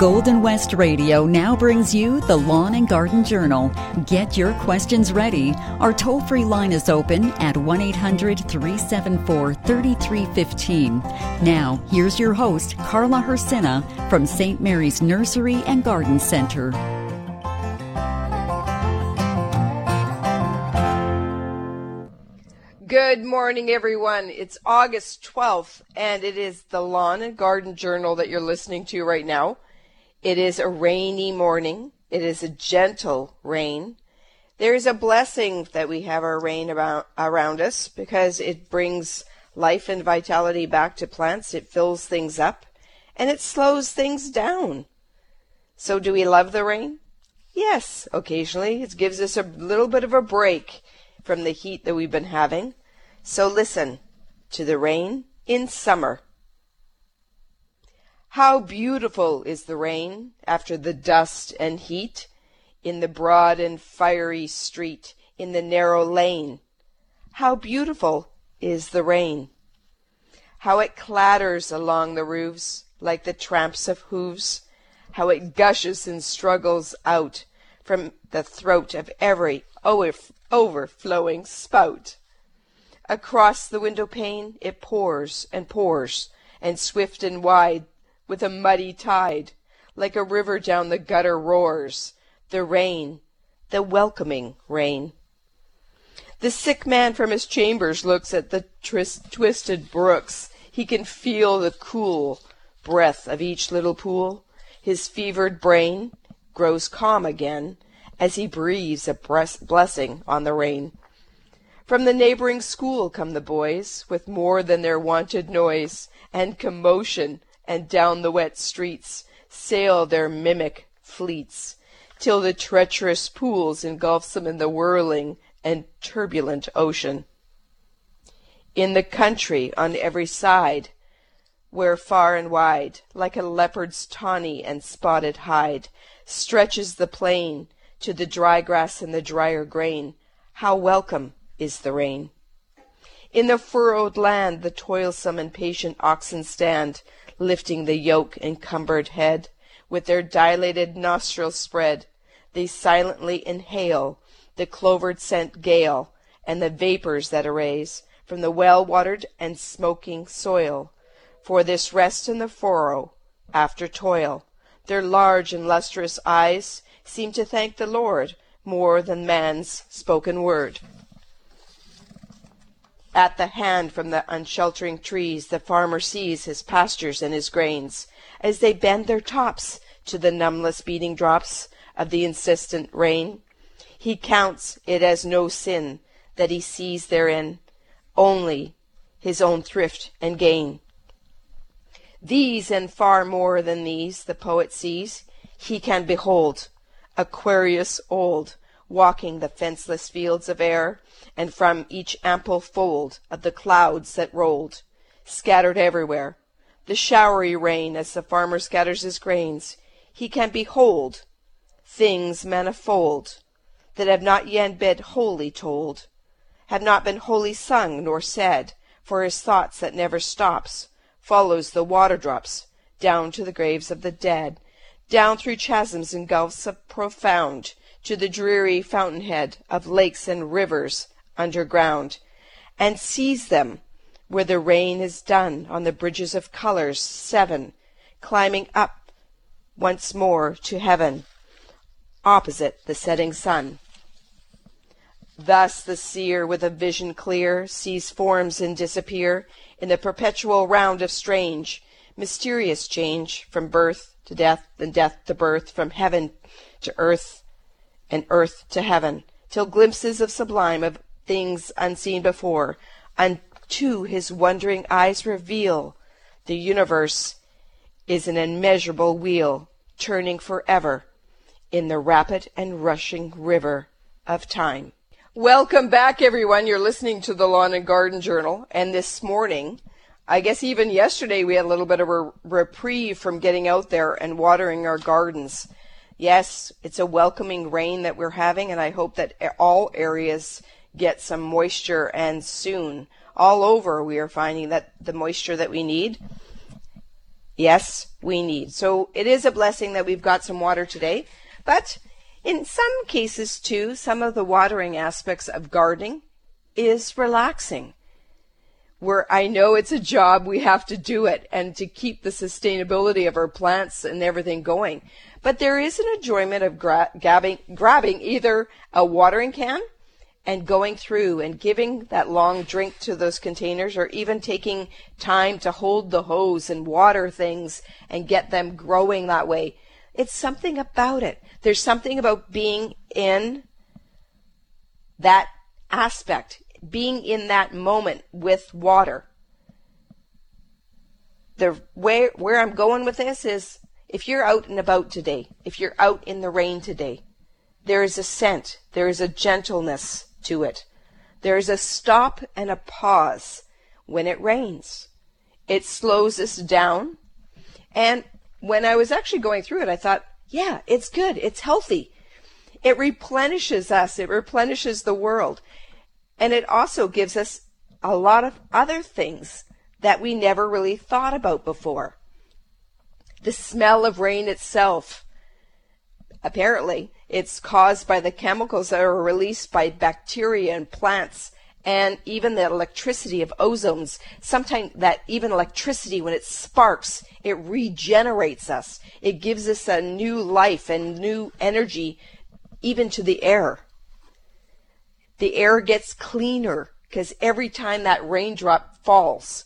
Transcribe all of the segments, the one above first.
Golden West Radio now brings you the Lawn and Garden Journal. Get your questions ready. Our toll free line is open at 1 800 374 3315. Now, here's your host, Carla Hrycyna from St. Mary's Nursery and Garden Center. Good morning, everyone. It's August 12th, and it is the Lawn and Garden Journal that you're listening to right now. It is a rainy morning. It is a gentle rain. There is a blessing that we have our rain about, around us because it brings life and vitality back to plants. It fills things up and it slows things down. So, do we love the rain? Yes, occasionally. It gives us a little bit of a break from the heat that we've been having. So listen to the rain in summer. How beautiful is the rain after the dust and heat in the broad and fiery street, in the narrow lane. How beautiful is the rain. How it clatters along the roofs like the tramps of hooves. How it gushes and struggles out from the throat of every overflowing spout. Across the window pane it pours and pours, and swift and wide, with a muddy tide, like a river down the gutter roars, the rain, the welcoming rain. The sick man from his chambers looks at the twist, twisted brooks. He can feel the cool breath of each little pool. His fevered brain grows calm again as he breathes a blessing on the rain. From the neighboring school come the boys, with more than their wonted noise and commotion, and down the wet streets sail their mimic fleets, till the treacherous pools engulfs them in the whirling and turbulent ocean. In the country on every side, where far and wide, like a leopard's tawny and spotted hide, stretches the plain to the dry grass and the drier grain, how welcome is the rain. In the furrowed land the toilsome and patient oxen stand, lifting the yoke encumbered head, with their dilated nostrils spread. They silently inhale the clovered scent gale, and the vapors that arise from the well watered and smoking soil. For this rest in the furrow, after toil, their large and lustrous eyes seem to thank the Lord more than man's spoken word. At the hand from the unsheltering trees the farmer sees his pastures and his grains, as they bend their tops to the numbless beating drops of the insistent rain. He counts it as no sin that he sees therein only his own thrift and gain. These and far more than these the poet sees, he can behold, Aquarius old, walking the fenceless fields of air, and from each ample fold of the clouds that rolled, scattered everywhere, the showery rain as the farmer scatters his grains, he can behold things manifold that have not yet been wholly told, have not been wholly sung nor said, for his thoughts that never stops follows the water drops down to the graves of the dead, down through chasms and gulfs of profound to the dreary fountainhead of lakes and rivers underground, and sees them where the rain is done on the bridges of colors seven, climbing up once more to heaven, opposite the setting sun. Thus the seer with a vision clear sees forms and disappear in the perpetual round of strange, mysterious change from birth to death and death to birth, from heaven to earth and earth to heaven, till glimpses of sublime of things unseen before, unto his wondering eyes reveal the universe is an immeasurable wheel, turning forever in the rapid and rushing river of time. Welcome back, everyone. You're listening to the Lawn and Garden Journal, and this morning, I guess even yesterday, we had a little bit of a reprieve from getting out there and watering our gardens. Yes, it's a welcoming rain that we're having, and I hope that all areas get some moisture and soon. All over, we are finding that the moisture that we need Yes, we need. So it is a blessing that we've got some water today. But in some cases, too, some of the watering aspects of gardening is relaxing. Where I know it's a job, we have to do it and to keep the sustainability of our plants and everything going. But there is an enjoyment of gra- grabbing, grabbing either a watering can and going through and giving that long drink to those containers or even taking time to hold the hose and water things and get them growing that way. It's something about it. There's something about being in that aspect, being in that moment with water. The where where I'm going with this is if you're out and about today, if you're out in the rain today, there is a scent, there is a gentleness to it. There is a stop and a pause when it rains. It slows us down. And when I was actually going through it, I thought, yeah, it's good. It's healthy. It replenishes us. It replenishes the world. And it also gives us a lot of other things that we never really thought about before. The smell of rain itself. Apparently, it's caused by the chemicals that are released by bacteria and plants and even the electricity of ozones. Sometimes that even electricity, when it sparks, it regenerates us. It gives us a new life and new energy, even to the air. The air gets cleaner because every time that raindrop falls,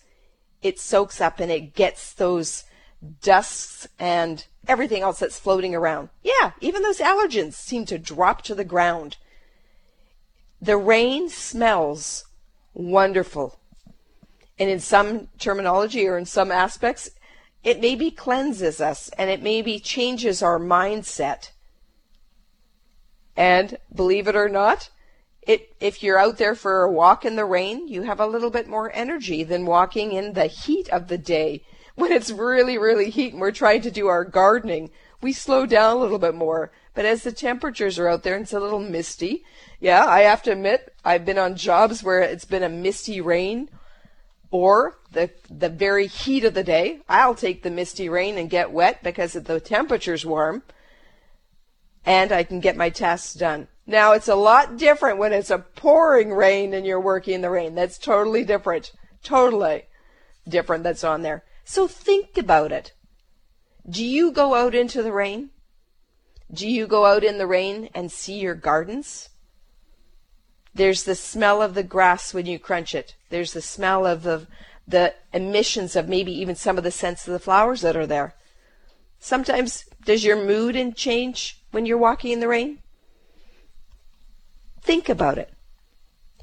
it soaks up and it gets those dusts and everything else that's floating around. Yeah, even those allergens seem to drop to the ground. The rain smells wonderful. And in some terminology or in some aspects, it maybe cleanses us and it maybe changes our mindset. And believe it or not, it, if you're out there for a walk in the rain, you have a little bit more energy than walking in the heat of the day when it's really, really heat and we're trying to do our gardening, we slow down a little bit more. But as the temperatures are out there and it's a little misty, yeah, I have to admit, I've been on jobs where it's been a misty rain or the the very heat of the day. I'll take the misty rain and get wet because the temperature's warm and I can get my tasks done. Now it's a lot different when it's a pouring rain and you're working in the rain. That's totally different. Totally different that's on there. So think about it. Do you go out into the rain? Do you go out in the rain and see your gardens? There's the smell of the grass when you crunch it. There's the smell of the, the emissions of maybe even some of the scents of the flowers that are there. Sometimes, does your mood change when you're walking in the rain? Think about it.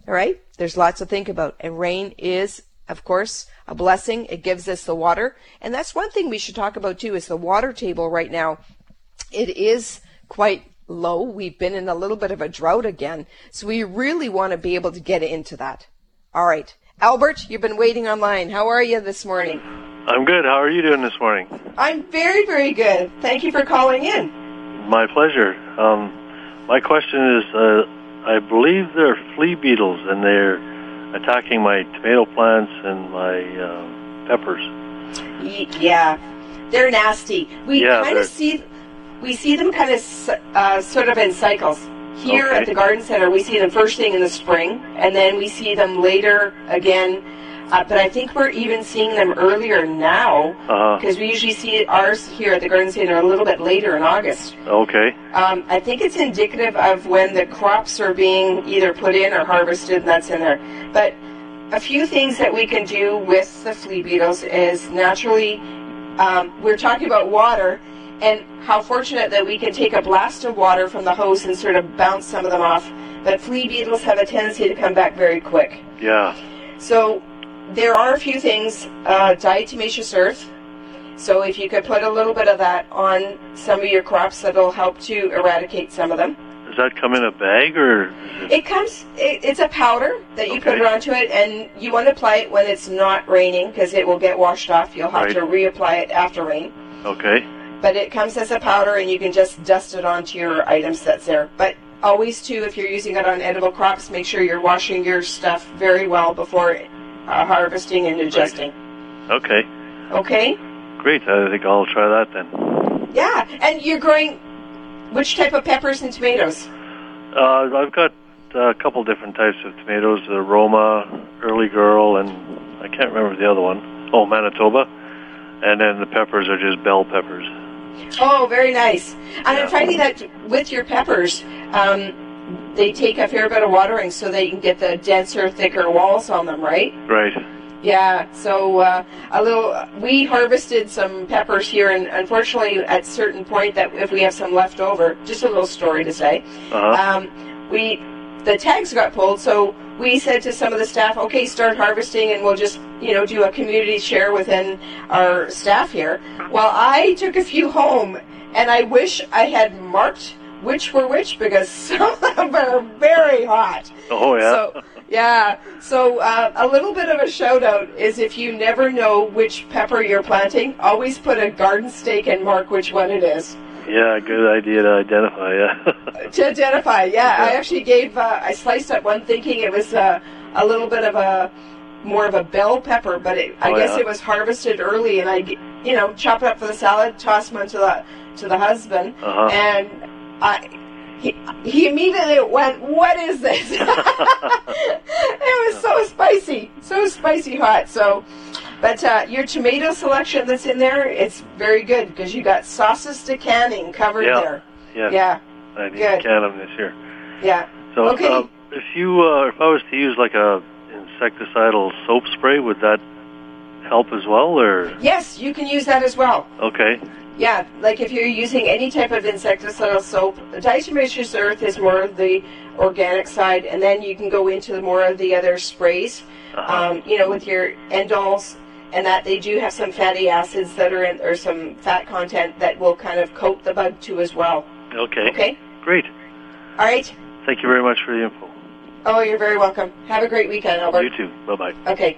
All right? There's lots to think about. And rain is of course, a blessing. It gives us the water. And that's one thing we should talk about too is the water table right now. It is quite low. We've been in a little bit of a drought again. So we really want to be able to get into that. All right. Albert, you've been waiting online. How are you this morning? I'm good. How are you doing this morning? I'm very, very good. Thank you for calling in. My pleasure. Um, my question is, uh, I believe they're flea beetles, and they're attacking my tomato plants and my uh, peppers. Yeah, they're nasty. We Yeah, kind of see we see them kind of uh, sort of in cycles. Here Okay. at the garden center, we see them first thing in the spring, and then we see them later again. Uh, but I think we're even seeing them earlier now because we usually see ours here at the garden center a little bit later in August. okay. Um, I think it's indicative of when the crops are being either put in or harvested, and that's in there. But a few things that we can do with the flea beetles is naturally, um, we're talking about water, and how fortunate that we can take a blast of water from the hose and sort of bounce some of them off. But flea beetles have a tendency to come back very quick. Yeah. So there are a few things, uh, diatomaceous earth. So if you could put a little bit of that on some of your crops, that'll help to eradicate some of them. Does that come in a bag or? It comes, it, it's a powder that you put Okay. onto it, and you want to apply it when it's not raining because it will get washed off. You'll have Right. to reapply it after rain. Okay. But it comes as a powder, and you can just dust it onto your items that's there. But always, too, if you're using it on edible crops, make sure you're washing your stuff very well before uh, harvesting and adjusting. Okay. Okay? great. I think I'll try that then. Yeah, and you're growing which type of peppers and tomatoes? Uh, I've got a couple different types of tomatoes: the Roma, Early Girl, and I can't remember the other one. Oh, Manitoba. And then the peppers are just bell peppers. Oh, very nice. And I'm finding that with your peppers, um, they take a fair bit of watering so they can get the denser, thicker walls on them, right? Right. Yeah. So uh, a little. We harvested some peppers here, and unfortunately, at certain point, that if we have some left over, just a little story to say, Uh-huh. um, we the tags got pulled, so we said to some of the staff, okay, start harvesting, and we'll just you know do a community share within our staff here. Well, I took a few home, and I wish I had marked which were which because some of them are very hot. oh, yeah. So yeah, so uh, a little bit of a shout out is if you never know which pepper you're planting, always put a garden stake and mark which one it is yeah, good idea to identify, yeah. to identify. Yeah, I actually gave uh, I sliced up one thinking it was uh, a little bit of a more of a bell pepper, but it, I Oh, guess yeah. it was harvested early, and I you know chop it up for the salad, toss them to the to the husband, Uh-huh. and I. He, he immediately went, What is this? it was so spicy, so spicy hot. So, but uh, your tomato selection that's in there, it's very good because you got sauces to canning covered Yeah. there. yeah. Yeah, I need good. to can them this year. yeah. So, Okay. um, if you, uh, if I was to use like a insecticidal soap spray, would that help as well, or Yes, you can use that as well. okay? Yeah, like if you're using any type of insecticidal soap, diatomaceous earth is more of the organic side, and then you can go into the more of the other sprays. Uh-huh. Um, you know, with your End-Alls and that they do have some fatty acids that are in, or some fat content that will kind of coat the bug too as well. Okay. Okay. Great. All right. Thank you very much for the info. Oh, you're very welcome. Have a great weekend, Albert. You too. Bye bye. Okay.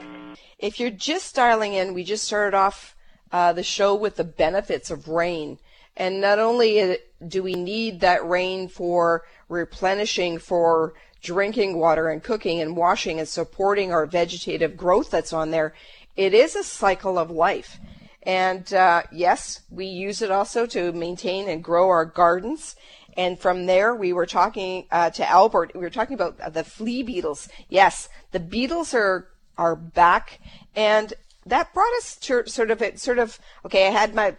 If you're just dialing in, we just started off uh, the show with the benefits of rain. And not only uh, do we need that rain for replenishing, for drinking water and cooking and washing and supporting our vegetative growth that's on there, it is a cycle of life. And uh, yes, we use it also to maintain and grow our gardens. And from there, we were talking uh, to Albert. We were talking about the flea beetles. Yes, the beetles are are back, and that brought us to sort of it sort of okay. I had my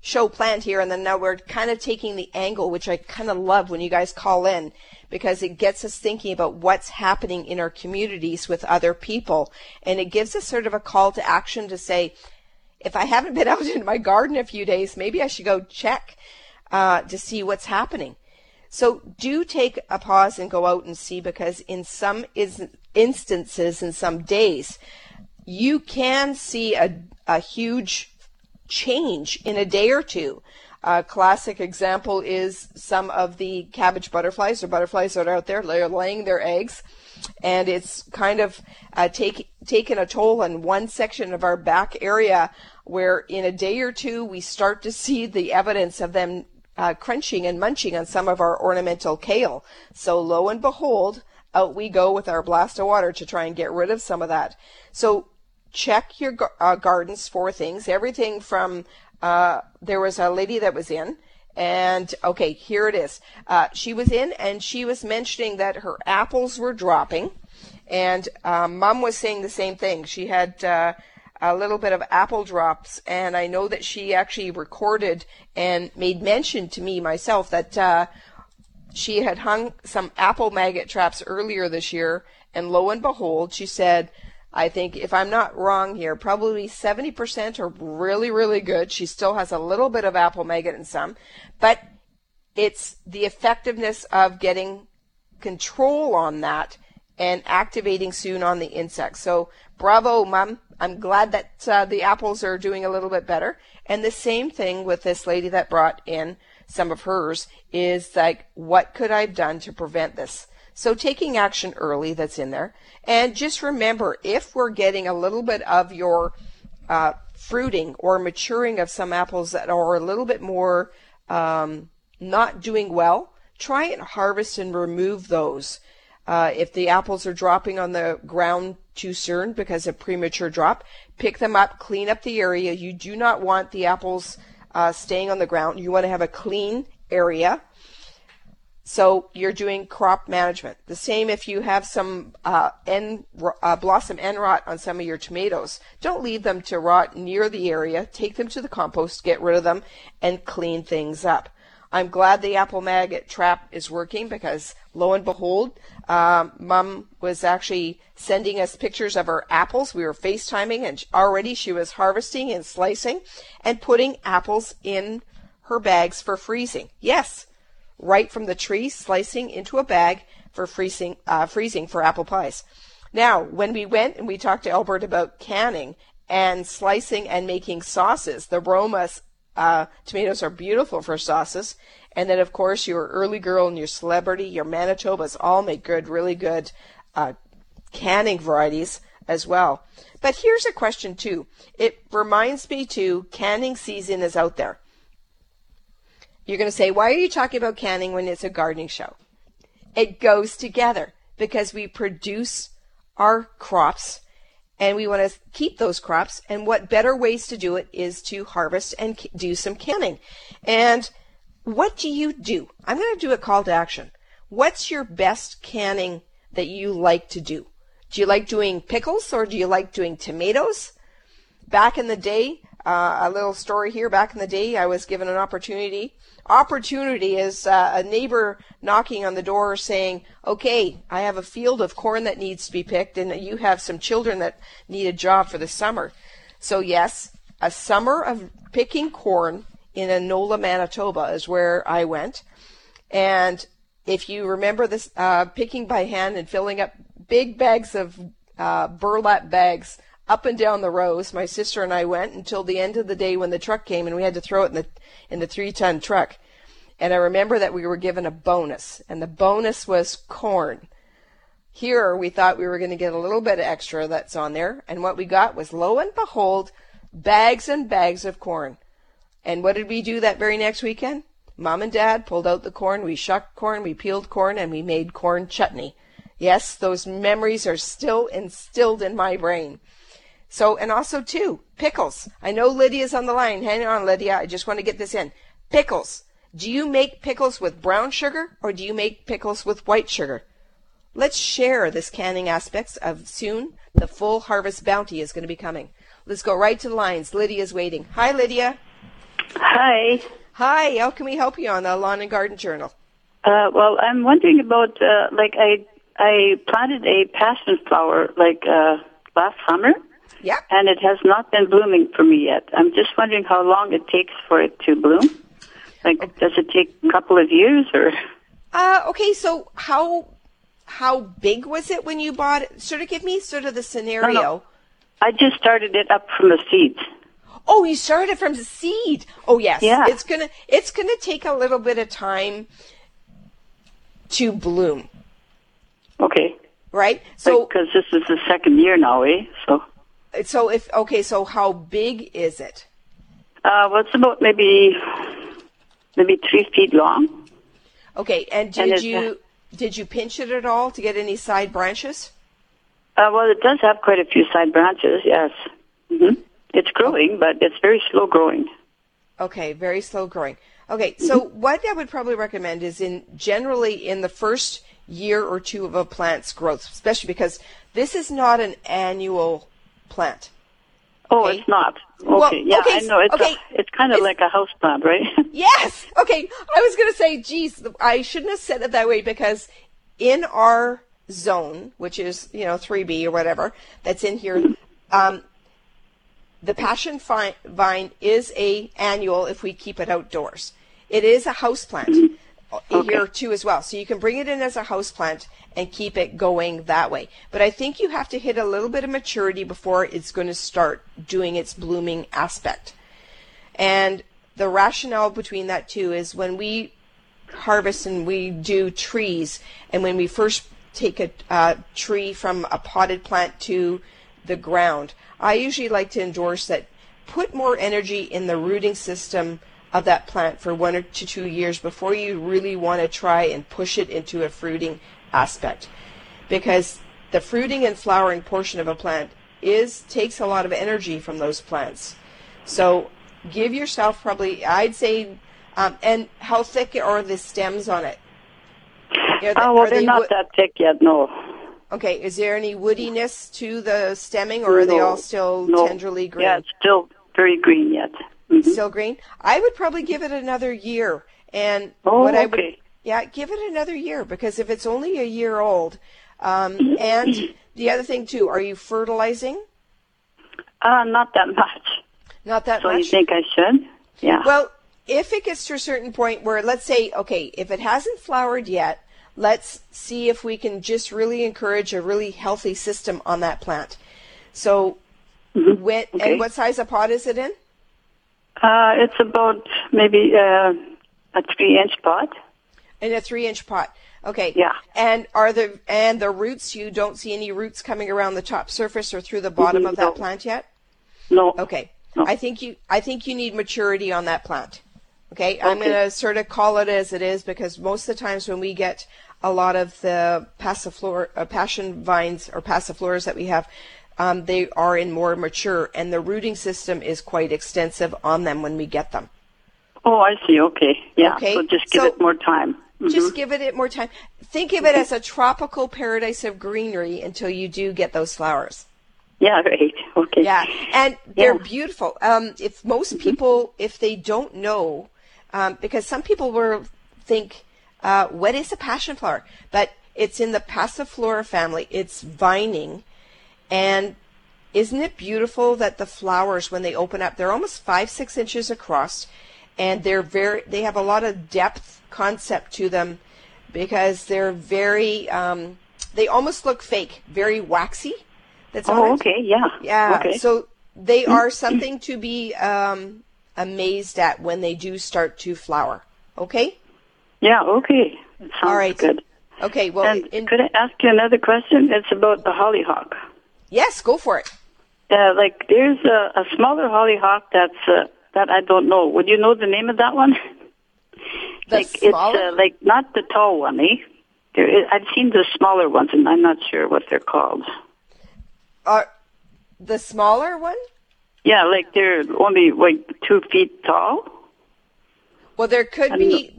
show planned here, and then now we're kind of taking the angle, which I kind of love when you guys call in because it gets us thinking about what's happening in our communities with other people, and it gives us sort of a call to action to say, if I haven't been out in my garden a few days, maybe I should go check uh, to see what's happening. So do take a pause and go out and see because in some is, instances, in some days, you can see a, a huge change in a day or two. A classic example is some of the cabbage butterflies or butterflies that are out there. They're laying their eggs, and it's kind of uh, take, taken a toll on one section of our back area where in a day or two we start to see the evidence of them uh, crunching and munching on some of our ornamental kale. So lo and behold, out we go with our blast of water to try and get rid of some of that. So check your uh, gardens for things. Everything from uh, there was a lady that was in, and okay, here it is. Uh, she was in, and she was mentioning that her apples were dropping, and um, Mom was saying the same thing. She had. Uh, a little bit of apple drops, and I know that she actually recorded and made mention to me myself that uh, she had hung some apple maggot traps earlier this year, and lo and behold, she said, I think if I'm not wrong here, probably 70% are really, really good. She still has a little bit of apple maggot in some, but it's the effectiveness of getting control on that and activating soon on the insects. So bravo, mom. I'm glad that uh, the apples are doing a little bit better. And the same thing with this lady that brought in some of hers is like, what could I have done to prevent this? So taking action early that's in there. And just remember, if we're getting a little bit of your uh, fruiting or maturing of some apples that are a little bit more um, not doing well, try and harvest and remove those. Uh, if the apples are dropping on the ground too soon because of premature drop. Pick them up, clean up the area. You do not want the apples uh, staying on the ground. You want to have a clean area. So you're doing crop management. The same if you have some uh, end, uh, blossom end rot on some of your tomatoes. Don't leave them to rot near the area. Take them to the compost, get rid of them, and clean things up. I'm glad the apple maggot trap is working because lo and behold, um, mom was actually sending us pictures of her apples. We were FaceTiming and already she was harvesting and slicing and putting apples in her bags for freezing. Yes, right from the tree, slicing into a bag for freezing, uh, freezing for apple pies. Now, when we went and we talked to Albert about canning and slicing and making sauces, the Roma uh, tomatoes are beautiful for sauces. And then, of course, your early girl and your celebrity, your Manitobas all make good, really good uh, canning varieties as well. But here's a question, too. It reminds me, too, canning season is out there. You're going to say, why are you talking about canning when it's a gardening show? It goes together because we produce our crops and we want to keep those crops. And what better ways to do it is to harvest and do some canning. And what do you do? I'm going to do a call to action. What's your best canning that you like to do? Do you like doing pickles or do you like doing tomatoes? Back in the day, uh, a little story here. Back in the day, I was given an opportunity opportunity is uh, a neighbor knocking on the door saying, okay, I have a field of corn that needs to be picked and you have some children that need a job for the summer. So yes, a summer of picking corn in Anola, Manitoba is where I went. And if you remember this, uh, picking by hand and filling up big bags of uh, burlap bags up and down the rows. My sister and I went until the end of the day when the truck came and we had to throw it in the in the three ton truck. And I remember that we were given a bonus, and the bonus was corn. Here we thought we were going to get a little bit extra that's on there, and what we got was lo and behold, bags and bags of corn. And what did we do that very next weekend? Mom and Dad pulled out the corn, we shucked corn, we peeled corn, and we made corn chutney. Yes, those memories are still instilled in my brain. So, and also too, pickles. I know Lydia's on the line. Hang on, Lydia. I just want to get this in. Pickles. Do you make pickles with brown sugar or do you make pickles with white sugar? Let's share this canning aspects of soon the full harvest bounty is going to be coming. Let's go right to the lines. Lydia's waiting. Hi, Lydia. Hi. Hi. How can we help you on the Lawn and Garden Journal? Uh, well, I'm wondering about uh, like I I planted a passion flower like uh, last summer, yeah. And it has not been blooming for me yet. I'm just wondering how long it takes for it to bloom. Like, does it take a couple of years or? Uh, okay, so how how big was it when you bought it? Sort of give me sort of the scenario. No, no. I just started it up from the seeds. Oh, you started from the seed. Oh, yes. Yeah. It's gonna it's gonna take a little bit of time to bloom. Okay. Right. So because this is the second year now, eh? So so if okay, so how big is it? Uh, well, it's about maybe maybe three feet long. Okay, and did and you did you pinch it at all to get any side branches? Uh, well, it does have quite a few side branches. Yes, mm-hmm. it's growing, oh. but it's very slow growing. Okay, very slow growing. Okay, so mm-hmm. what I would probably recommend is in generally in the first year or two of a plant's growth, especially because this is not an annual plant. Oh, okay. it's not. Okay, well, yeah, okay, I know. It's okay. a, it's kind of like a house plant, right? yes. Okay. I was going to say, geez, I shouldn't have said it that way because in our zone, which is you know 3B or whatever that's in here, um, the passion vine is a annual if we keep it outdoors. It is a house plant. Okay. here too as well. So you can bring it in as a house plant and keep it going that way. But I think you have to hit a little bit of maturity before it's going to start doing its blooming aspect. And the rationale between that too is when we harvest and we do trees, and when we first take a tree from a potted plant to the ground, I usually like to endorse that put more energy in the rooting system of that plant for one or to two years before you really want to try and push it into a fruiting aspect. Because the fruiting and flowering portion of a plant is takes a lot of energy from those plants. So give yourself probably I'd say um, and how thick are the stems on it? Oh, well, are they're they not wo- that thick yet. No. Okay, is there any woodiness to the stemming or are they all still no. tenderly green? Yeah, it's still very green yet. Mhm. Still green? I would probably give it another year. And Oh, what I would. Yeah, give it another year because if it's only a year old, um, Mm-hmm. and the other thing too, are you fertilizing? Uh, not that much. Not that So much. So you think I should? Yeah. Well, if it gets to a certain point where, let's say, okay, if it hasn't flowered yet, let's see if we can just really encourage a really healthy system on that plant. So, when Okay. and what size of pot is it in? Uh, it's about maybe uh, a three-inch pot. In a three-inch pot. Okay. Yeah. And are the and the roots? You don't see any roots coming around the top surface or through the bottom Mhm, of that no. plant yet. No. Okay. No. I think you I think you need maturity on that plant. Okay? I'm going to sort of call it as it is because most of the times when we get a lot of the passiflora, uh, passion vines or passifloras that we have, um, they are in more mature and the rooting system is quite extensive on them when we get them. Oh, I see. Okay. Yeah. Okay, So just give so- it more time. Mhm. Just give it more time. Think of it as a tropical paradise of greenery until you do get those flowers. Yeah. Right. Okay. Yeah, and they're Yeah. beautiful. Um, if most people, if they don't know, um, because some people will think, uh, what is a passion flower? But it's in the Passiflora family. It's vining, and isn't it beautiful that the flowers, when they open up, they're almost five, six inches across, and they're very, they have a lot of depth concept to them, because they're very, um, they almost look fake, very waxy. That's Oh, okay. Yeah. Yeah. Okay. So they are something to be um, amazed at when they do start to flower. Okay. yeah. Okay. Sounds All right. good. Okay. Well, And in, could I ask you another question? It's about the hollyhock. Yes, go for it. Uh, like, there's a, a smaller hollyhock that's uh, that I don't know. Would you know the name of that one? The like smaller? it's uh, like not the tall one, eh? There is, I've seen the smaller ones, and I'm not sure what they're called. Uh, the smaller one. Yeah, like they're only like two feet tall. Well, there could be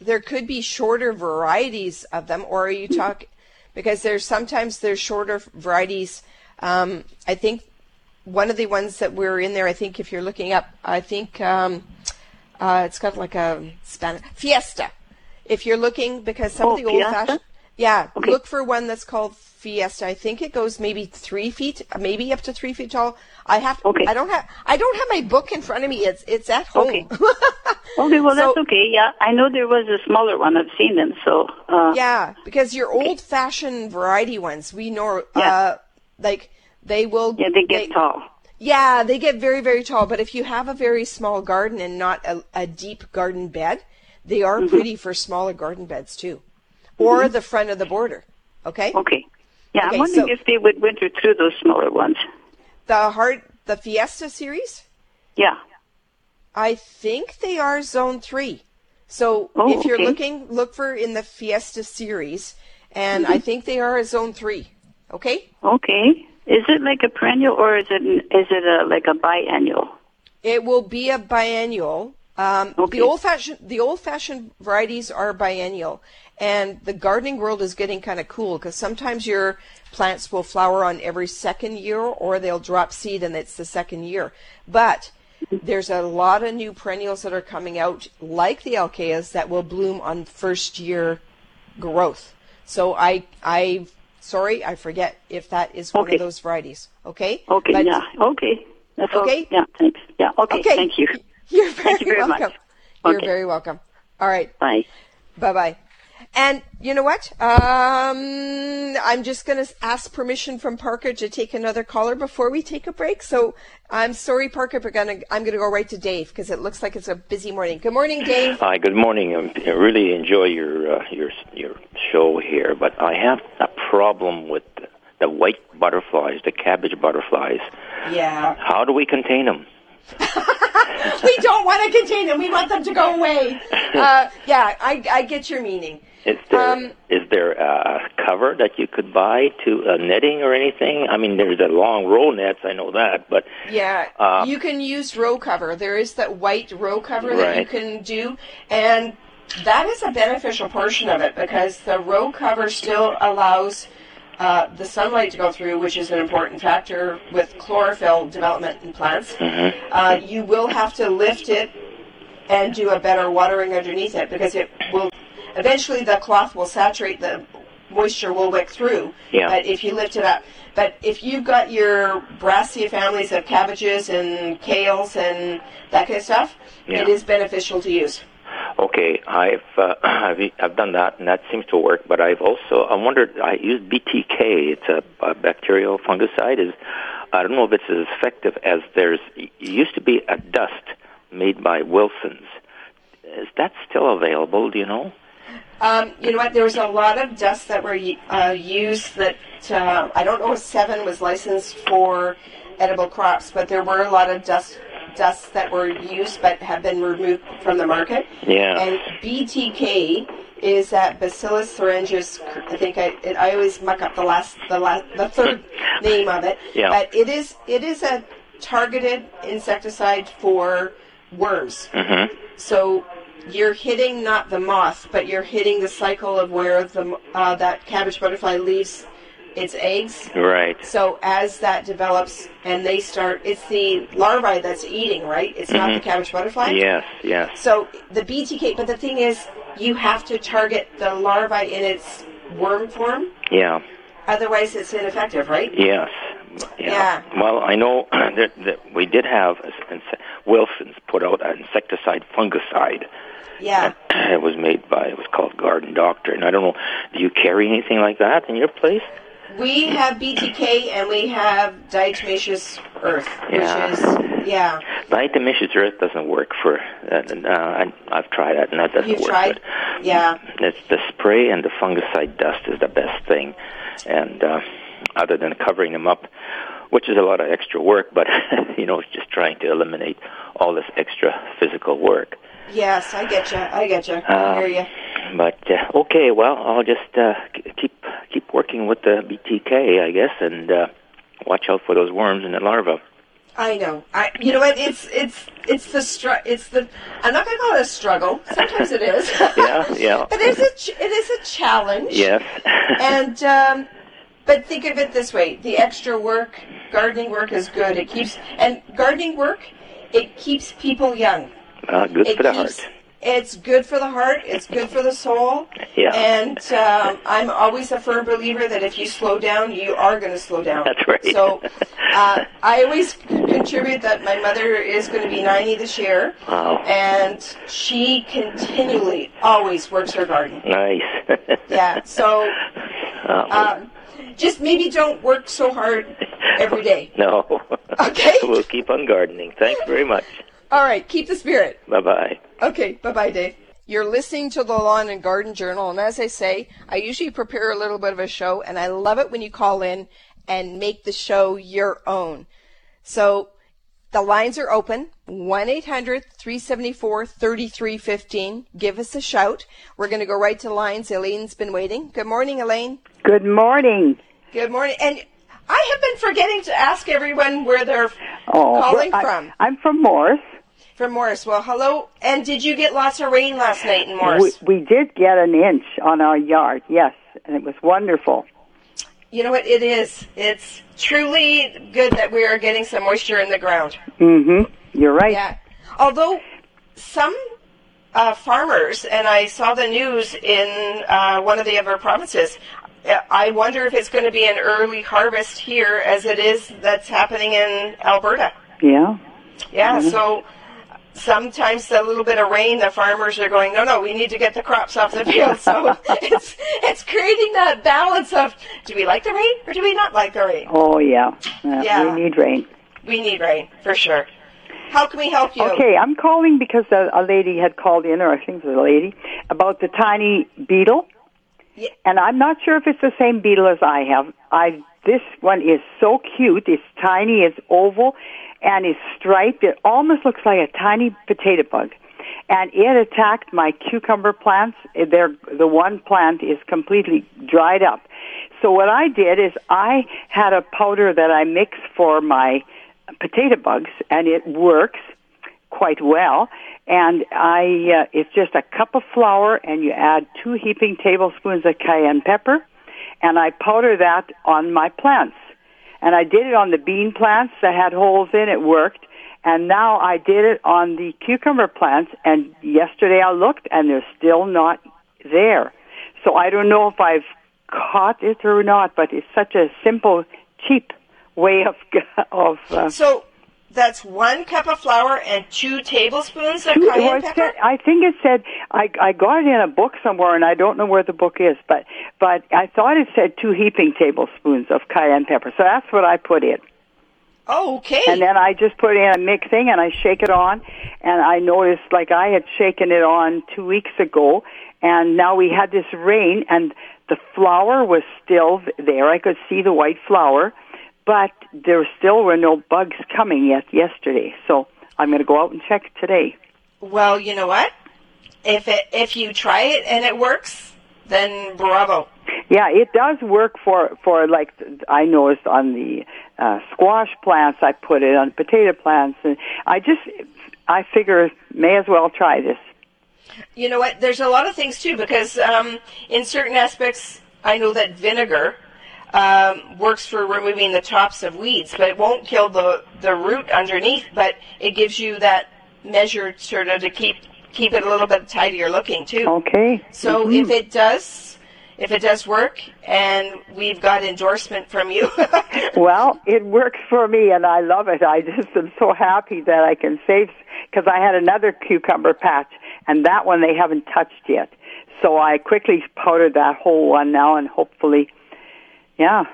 there could be shorter varieties of them, or are you talking because there's sometimes there's shorter varieties. Um, I think one of the ones that we're in there. I think if you're looking up, I think um, uh, it's got like a Spanish Fiesta. If you're looking, because some Oh, of the old fashioned, yeah, Okay. look for one that's called Fiesta. I think it goes maybe three feet, maybe up to three feet tall. I have, Okay. I don't have, I don't have my book in front of me. It's it's at home. Okay. Okay, well that's okay. Yeah, I know there was a smaller one. I've seen them. So uh, Yeah, because your old fashioned variety ones, we know, Yeah. uh, like they will. yeah, they get tall. Yeah, they get very, very tall. But if you have a very small garden and not a, a deep garden bed, they are Mm-hmm. pretty for smaller garden beds too, or the front of the border. Okay. Okay. Yeah, Okay, I'm wondering so- if they would winter through those smaller ones. The hard, the Fiesta series, Yeah. I think they are zone three. So Oh, if you're okay. looking, look for in the Fiesta series, and Mm-hmm. I think they are a zone three. Okay. Okay. Is it like a perennial or is it is it a like a biennial? It will be a biennial. Um, Okay. The old fashioned the old fashioned varieties are biennial, and the gardening world is getting kind of cool because sometimes your plants will flower on every second year, or they'll drop seed and it's the second year. But there's a lot of new perennials that are coming out, like the alceas, that will bloom on first year growth. So I I sorry I forget if that is one Okay. of those varieties. Okay. Okay. But- yeah. Okay. That's all. Okay. Yeah. Thanks. Yeah. Okay. Okay. Thank you. You're very, Thank you very much. welcome. You're Okay. very welcome. All right. Bye. Bye bye. And you know what? Um, I'm just going to ask permission from Parker to take another caller before we take a break. So I'm sorry, Parker, but gonna, I'm going to go right to Dave because it looks like it's a busy morning. Good morning, Dave. Hi, good morning. Um, I really enjoy your uh, your your show here, but I have a problem with the white butterflies, the cabbage butterflies. Yeah. How do we contain them? we don't want to contain them. We want them to go away. Uh, yeah, I, I get your meaning. Is there Um, is there a cover that you could buy to uh, netting or anything? I mean, there's the long row nets. I know that, but Yeah, Uh, you can use row cover. There is that white row cover that you can do, and that is a beneficial portion of it because the row cover still allows uh, the sunlight to go through, which is an important factor with chlorophyll development in plants. Uh, you will have to lift it and do a better watering underneath it because it will eventually the cloth will saturate the moisture will wick through. Yeah. But if you lift it up, but if you've got your brassica families of cabbages and kales and that kind of stuff, Yeah. it is beneficial to use. Okay, I've uh, I've I've done that, and that seems to work. But I've also I wondered I used BTK. It's a, a bacterial fungicide. Is I don't know if it's as effective as there's. It used to be a dust made by Wilson's. Is that still available? Do you know? Um, you know what? There was a lot of dust that were uh, used that uh, I don't know if seven was licensed for edible crops, but there were a lot of dust dusts that were used but have been removed from the market. Yeah. And BTK is that Bacillus thuringiensis. I think I it, I always muck up the last the last the third name of it. Yeah. But it is it is a targeted insecticide for worms. Mm-hmm. So you're hitting not the moth, but you're hitting the cycle of where the uh, that cabbage butterfly leaves its eggs. Right. So as that develops and they start, it's the larvae that's eating, right? It's not the cabbage butterfly. Yes. Yes. So the BTK, but the thing is, you have to target the larvae in its worm form. Yeah. Otherwise, it's ineffective, right? Yes. Yeah. Well, I know that, that we did have Wilson's put out an insecticide fungicide. Yeah. It was made by it was called Garden Doctor, and I don't know. Do you carry anything like that in your place? We have BTK and we have diatomaceous earth, which Yeah. is yeah. Diatomaceous earth doesn't work for. Uh, uh, I, I've tried that, and that doesn't You've work. tried? Yeah. It's the spray and the fungicide dust is the best thing, and uh, other than covering them up, which is a lot of extra work, but you know, it's just trying to eliminate all this extra physical work. Yes, I get you. I get you. I Uh, hear you. But uh, okay, well, I'll just uh, keep keep working with the BTK, I guess, and uh, watch out for those worms and the larvae. I know. I. You know what? It's it's it's the str- It's the. I'm not going to call it a struggle. Sometimes it is. Yeah, yeah. but it's a ch- it is a challenge. Yes. And um, but think of it this way: the extra work, gardening work is good. It keeps and gardening work, it keeps people young. uh, good It for the keeps- heart. It's good for the heart. It's good for the soul. Yeah. And um, I'm always a firm believer that if you slow down, you are going to slow down. That's right. So uh, I always contribute that my mother is going to be 90 this year. Wow. And she continually always works her garden. Nice. Yeah. So Uh, um, just maybe don't work so hard every day. no. Okay. we'll keep on gardening. Thanks very much. All right. Keep the spirit. Bye bye. Okay, bye bye, Dave. You're listening to the Lawn and Garden Journal, and as I say, I usually prepare a little bit of a show, and I love it when you call in and make the show your own. So the lines are open 1 800 374 3315. Give us a shout. We're going to go right to lines. Elaine's been waiting. Good morning, Elaine. Good morning. Good morning. And I have been forgetting to ask everyone where they're Oh, calling I, from. I'm from Morris. From Morris. Well, hello. And did you get lots of rain last night in Morris? We, we did get an inch on our yard, yes, and it was wonderful. You know what? It is. It's truly good that we are getting some moisture in the ground. Mm-hmm. You're right. Yeah. Although some uh, farmers, and I saw the news in uh, one of the other provinces, I wonder if it's going to be an early harvest here as it is that's happening in Alberta. Yeah. Yeah, so sometimes a little bit of rain, the farmers are going, no, no, we need to get the crops off the field. So it's it's creating that balance of do we like the rain or do we not like the rain? Oh, yeah. Uh, Yeah. We need rain. We need rain for sure. How can we help you? Okay, I'm calling because a, a lady had called in, or I think it was a lady, about the tiny beetle. And I'm not sure if it's the same beetle as I have. I this one is so cute. It's tiny. It's oval, and it's striped. It almost looks like a tiny potato bug. and it attacked my cucumber plants. They're, the one plant is completely dried up. So what I did is I had a powder that I mix for my potato bugs, and it works quite well. And I, uh, it's just a cup of flour, and you add two heaping tablespoons of cayenne pepper, and I powder that on my plants. And I did it on the bean plants that had holes in it worked. And now I did it on the cucumber plants and yesterday I looked and they're still not there. So I don't know if I've caught it or not, but it's such a simple, cheap way of, of, uh, So that's one cup of flour and two tablespoons of cayenne pepper? I think it said I I got it in a book somewhere, and I don't know where the book is, but but I thought it said two heaping tablespoons of cayenne pepper. So that's what I put in, Oh, okay. and then I just put in a mixing and I shake it on, and I noticed like I had shaken it on two weeks ago, and now we had this rain, and the flour was still there. I could see the white flour, but there still were no bugs coming yet yesterday. So I'm going to go out and check today. Well, you know what? If it if you try it and it works, then bravo. Yeah, it does work for for like I noticed on the uh, squash plants. I put it on potato plants, and I just I figure may as well try this. You know what? There's a lot of things too because um, in certain aspects, I know that vinegar um, works for removing the tops of weeds, but it won't kill the the root underneath. But it gives you that measure sort of to keep keep it a little bit tidier looking too. Okay. So Mhm. if it does, if it does work, and we've got endorsement from you, well, it works for me, and I love it. I just am so happy that I can save because I had another cucumber patch, and that one they haven't touched yet. So I quickly powdered that whole one now, and hopefully, yeah.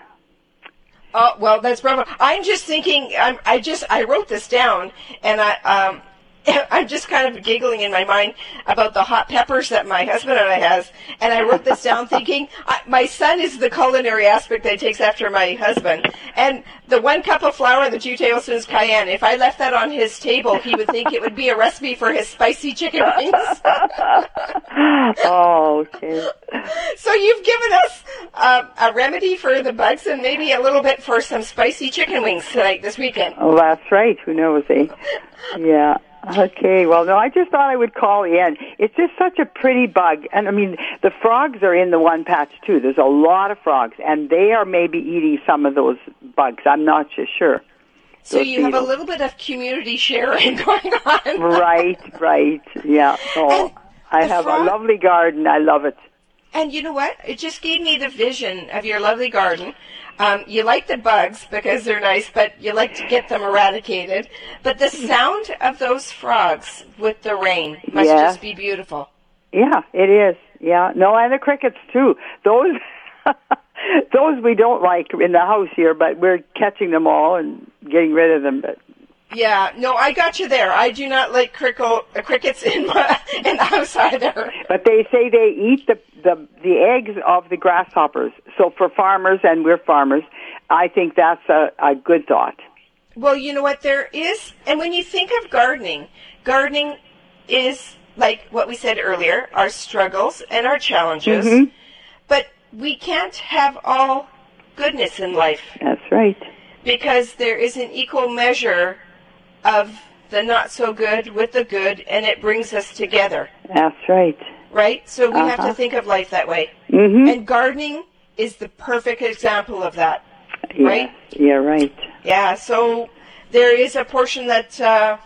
Oh well, that's bravo. I'm just thinking. I'm, I just I wrote this down, and I um, I'm just kind of giggling in my mind about the hot peppers that my husband and I has, and I wrote this down thinking I, my son is the culinary aspect that takes after my husband, and the one cup of flour and the two tablespoons cayenne. If I left that on his table, he would think it would be a recipe for his spicy chicken wings. oh, okay. so you've given us uh, a remedy for the bugs and maybe a little bit for some spicy chicken wings tonight this weekend. Oh, that's right. Who knows, eh? Yeah. Okay. Well, no, I just thought I would call in. It's just such a pretty bug. And I mean, the frogs are in the one patch too. There's a lot of frogs and they are maybe eating some of those bugs. I'm not so sure. So Those you have a little bit of community sharing going on. Right, right. Yeah. Oh, And I have frog- a lovely garden. I love it. And you know what? It just gave me the vision of your lovely garden. Um, you like the bugs because they're nice, but you like to get them eradicated. But the sound of those frogs with the rain must Yeah. just be beautiful. Yeah, it is. Yeah. No, and the crickets too. Those those we don't like in the house here, but we're catching them all and getting rid of them. But Yeah, no, I got you there. I do not like crickle, uh, crickets in my in the house either. but they say they eat the the the eggs of the grasshoppers. So for farmers and we're farmers, I think that's a, a good thought. Well, you know what? There is, and when you think of gardening, gardening is like what we said earlier, our struggles and our challenges. Mhm. But we can't have all goodness in life That's right. because there is an equal measure of the not so good with the good, and it brings us together, That's right. right? So we have Uh-huh. to think of life that way. Mm-hmm. And gardening is the perfect example of that. Yeah. right? Yeah, right. Yeah, so there is a portion that uh,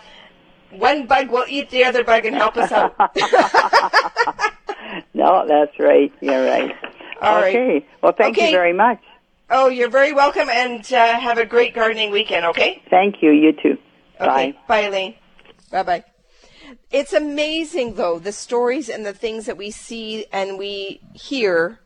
one bug will eat the other bug and help us out. No, that's right. Yeah, right. All right. okay. Well, thank Okay. you very much. oh, you're very welcome, and uh, have a great gardening weekend, okay? Thank you. You too. Okay. Bye. Bye, Elaine. Bye bye. It's amazing, though, the stories and the things that we see and we hear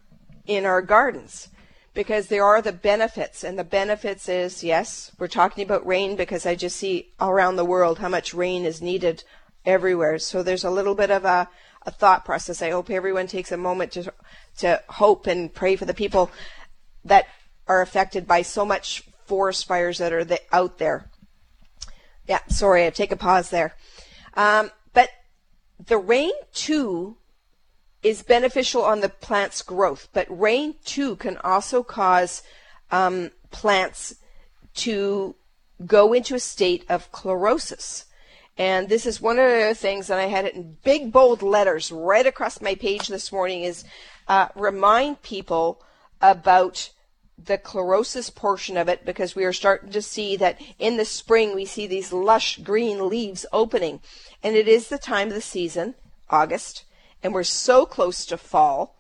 in our gardens because there are the benefits. And the benefits is yes, we're talking about rain because I just see around the world how much rain is needed everywhere. So there's a little bit of a, a thought process. I hope everyone takes a moment to, to hope and pray for the people that are affected by so much forest fires that are the, out there. Yeah, sorry, I take a pause there. Um, but the rain too is beneficial on the plant's growth, but rain too can also cause um, plants to go into a state of chlorosis. And this is one of the things, that I had it in big bold letters right across my page this morning, is uh, remind people about the chlorosis portion of it because we are starting to see that in the spring we see these lush green leaves opening. And it is the time of the season, August, and we're so close to fall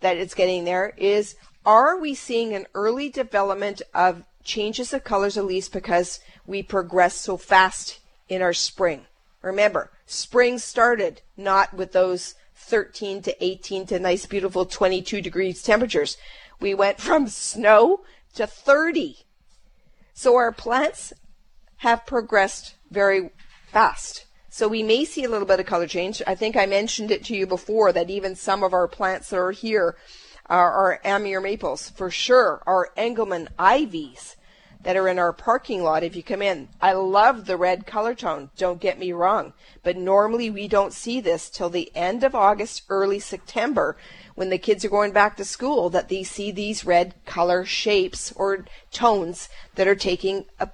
that it's getting there. Is are we seeing an early development of changes of colors of leaves because we progress so fast in our spring? Remember, spring started not with those 13 to 18 to nice, beautiful 22 degrees temperatures. We went from snow to 30. So our plants have progressed very fast. So we may see a little bit of color change. I think I mentioned it to you before that even some of our plants that are here are, are Amur maples for sure, are Engelmann ivies that are in our parking lot if you come in. I love the red color tone, don't get me wrong, but normally we don't see this till the end of August, early September when the kids are going back to school that they see these red color shapes or tones that are taking a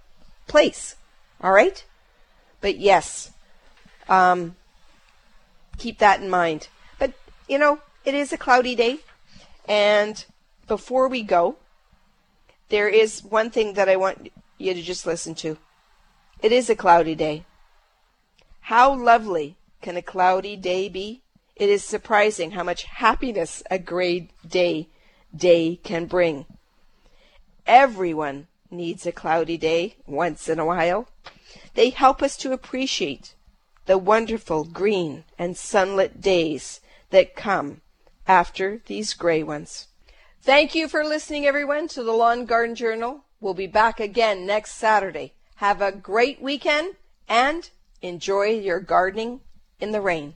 place. All right? But yes, um, keep that in mind. But, you know, it is a cloudy day. And before we go, there is one thing that I want you to just listen to. It is a cloudy day. How lovely can a cloudy day be? It is surprising how much happiness a gray day day can bring. Everyone needs a cloudy day once in a while. They help us to appreciate the wonderful green and sunlit days that come after these gray ones. Thank you for listening, everyone, to the Lawn Garden Journal. We'll be back again next Saturday. Have a great weekend and enjoy your gardening in the rain.